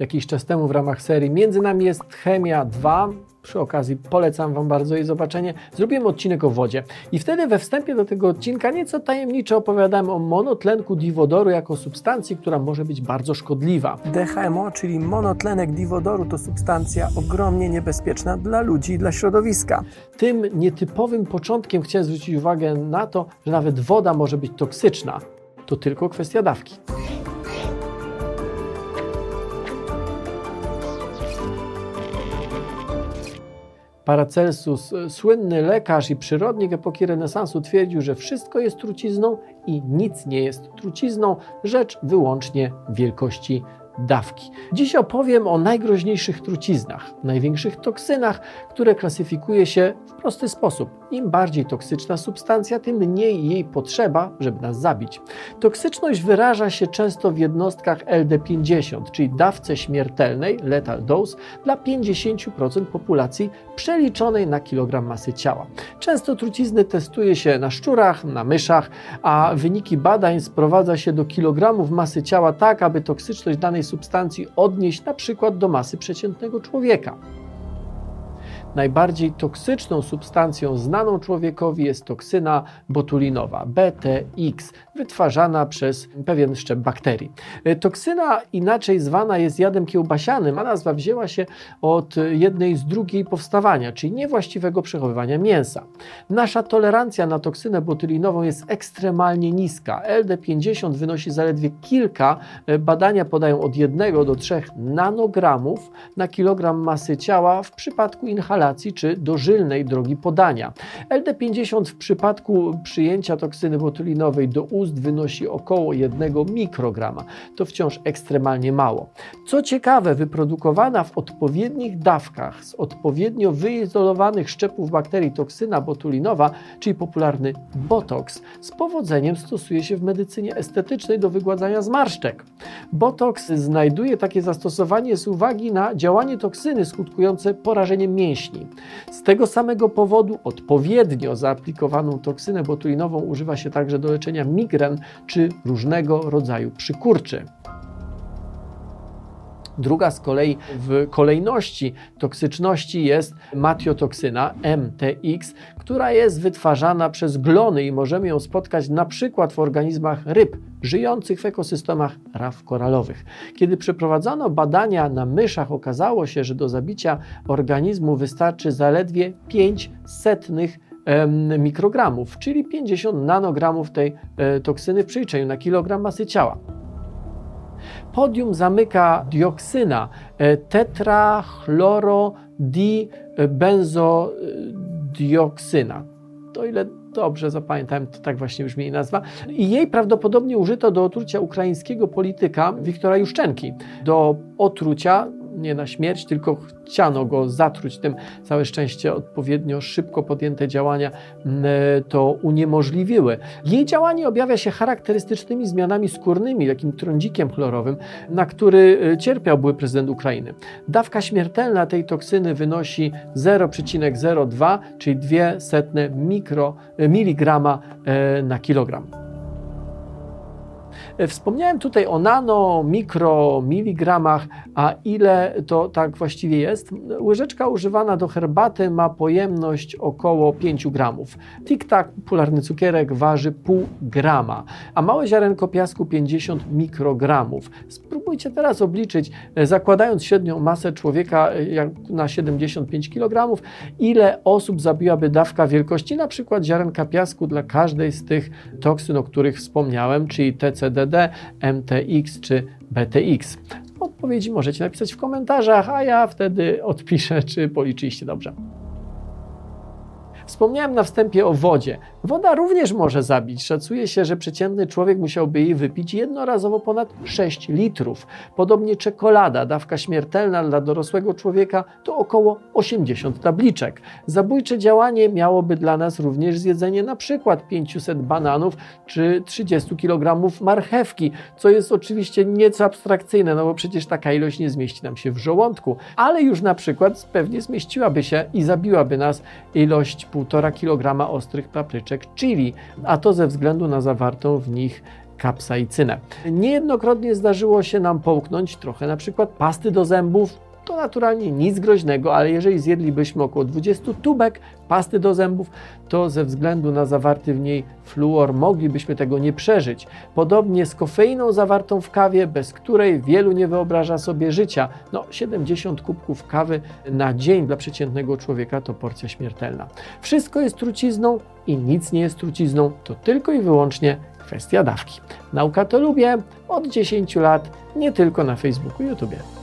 jakiś czas temu w ramach serii Między nami jest Chemia 2. Przy okazji polecam Wam bardzo jej zobaczenie. Zrobiłem odcinek o wodzie i wtedy we wstępie do tego odcinka nieco tajemniczo opowiadałem o monotlenku diwodoru jako substancji, która może być bardzo szkodliwa. DHMO, czyli monotlenek diwodoru, to substancja ogromnie niebezpieczna dla ludzi i dla środowiska. Tym nietypowym początkiem chciałem zwrócić uwagę na to, że nawet woda może być toksyczna. To tylko kwestia dawki. Paracelsus, słynny lekarz i przyrodnik epoki renesansu, twierdził, że wszystko jest trucizną i nic nie jest trucizną, rzecz wyłącznie wielkości dawki. Dziś opowiem o najgroźniejszych truciznach, największych toksynach, które klasyfikuje się w prosty sposób. Im bardziej toksyczna substancja, tym mniej jej potrzeba, żeby nas zabić. Toksyczność wyraża się często w jednostkach LD50, czyli dawce śmiertelnej, lethal dose, dla 50% populacji przeliczonej na kilogram masy ciała. Często trucizny testuje się na szczurach, na myszach, a wyniki badań sprowadza się do kilogramów masy ciała tak, aby toksyczność danej substancji odnieść na przykład do masy przeciętnego człowieka. Najbardziej toksyczną substancją znaną człowiekowi jest toksyna botulinowa BTX, wytwarzana przez pewien szczep bakterii. E, toksyna inaczej zwana jest jadem kiełbasianym, a nazwa wzięła się od jednej z drugiej powstawania, czyli niewłaściwego przechowywania mięsa. Nasza tolerancja na toksynę botulinową jest ekstremalnie niska. LD50 wynosi zaledwie kilka, e, badania podają od 1 do 3 nanogramów na kilogram masy ciała w przypadku inhalacji inhalacji czy dożylnej drogi podania. LD50 w przypadku przyjęcia toksyny botulinowej do ust wynosi około 1 mikrograma. To wciąż ekstremalnie mało. Co ciekawe, wyprodukowana w odpowiednich dawkach z odpowiednio wyizolowanych szczepów bakterii toksyna botulinowa, czyli popularny Botox, z powodzeniem stosuje się w medycynie estetycznej do wygładzania zmarszczek. Botox znajduje takie zastosowanie z uwagi na działanie toksyny skutkujące porażeniem mięśni mięśni. Z tego samego powodu odpowiednio zaaplikowaną toksynę botulinową używa się także do leczenia migren czy różnego rodzaju przykurczy. Druga z kolei w kolejności toksyczności jest matiotoksyna MTX, która jest wytwarzana przez glony i możemy ją spotkać na przykład w organizmach ryb żyjących w ekosystemach raf koralowych. Kiedy przeprowadzano badania na myszach, okazało się, że do zabicia organizmu wystarczy zaledwie 5 setnych mikrogramów, czyli 50 nanogramów tej e, toksyny w przeliczeniu na kilogram masy ciała. Podium zamyka dioksyna e, tetrachlorodibenzodioksyna. To ile dobrze zapamiętałem, to tak właśnie brzmi jej nazwa. I jej prawdopodobnie użyto do otrucia ukraińskiego polityka Wiktora Juszczenki. Do otrucia nie na śmierć, tylko chciano go zatruć. Tym całe szczęście odpowiednio szybko podjęte działania mm, to uniemożliwiły. Jej działanie objawia się charakterystycznymi zmianami skórnymi, takim trądzikiem chlorowym, na który y, cierpiał były prezydent Ukrainy. Dawka śmiertelna tej toksyny wynosi 0,02, czyli 200 mikro, y, miligrama y, na kilogram. E, wspomniałem tutaj o nano, mikro, miligramach, a ile to tak właściwie jest? Łyżeczka używana do herbaty ma pojemność około 5 gramów. Tik-tak, popularny cukierek, waży pół grama, a małe ziarenko piasku 50 mikrogramów. Spróbujcie teraz obliczyć, e, zakładając średnią masę człowieka e, na 75 kg, ile osób zabiłaby dawka wielkości na przykład ziarenka piasku dla każdej z tych toksyn, o których wspomniałem, czyli TCDD, MTX czy BTX? Odpowiedzi możecie napisać w komentarzach, a ja wtedy odpiszę, czy policzyliście dobrze. Wspomniałem na wstępie o wodzie. Woda również może zabić. Szacuje się, że przeciętny człowiek musiałby jej wypić jednorazowo ponad 6 litrów. Podobnie czekolada, dawka śmiertelna dla dorosłego człowieka to około 80 tabliczek. Zabójcze działanie miałoby dla nas również zjedzenie na przykład 500 bananów czy 30 kg marchewki, co jest oczywiście nieco abstrakcyjne, no bo przecież taka ilość nie zmieści nam się w żołądku, ale już na przykład pewnie zmieściłaby się i zabiłaby nas ilość 1,5 kg ostrych papryczek chili, a to ze względu na zawartą w nich kapsaicynę. Niejednokrotnie zdarzyło się nam połknąć trochę na przykład pasty do zębów, to naturalnie nic groźnego, ale jeżeli zjedlibyśmy około 20 tubek pasty do zębów, to ze względu na zawarty w niej fluor moglibyśmy tego nie przeżyć. Podobnie z kofeiną zawartą w kawie, bez której wielu nie wyobraża sobie życia. No, 70 kubków kawy na dzień dla przeciętnego człowieka to porcja śmiertelna. Wszystko jest trucizną i nic nie jest trucizną, to tylko i wyłącznie kwestia dawki. Nauka to lubię od 10 lat, nie tylko na Facebooku i YouTube.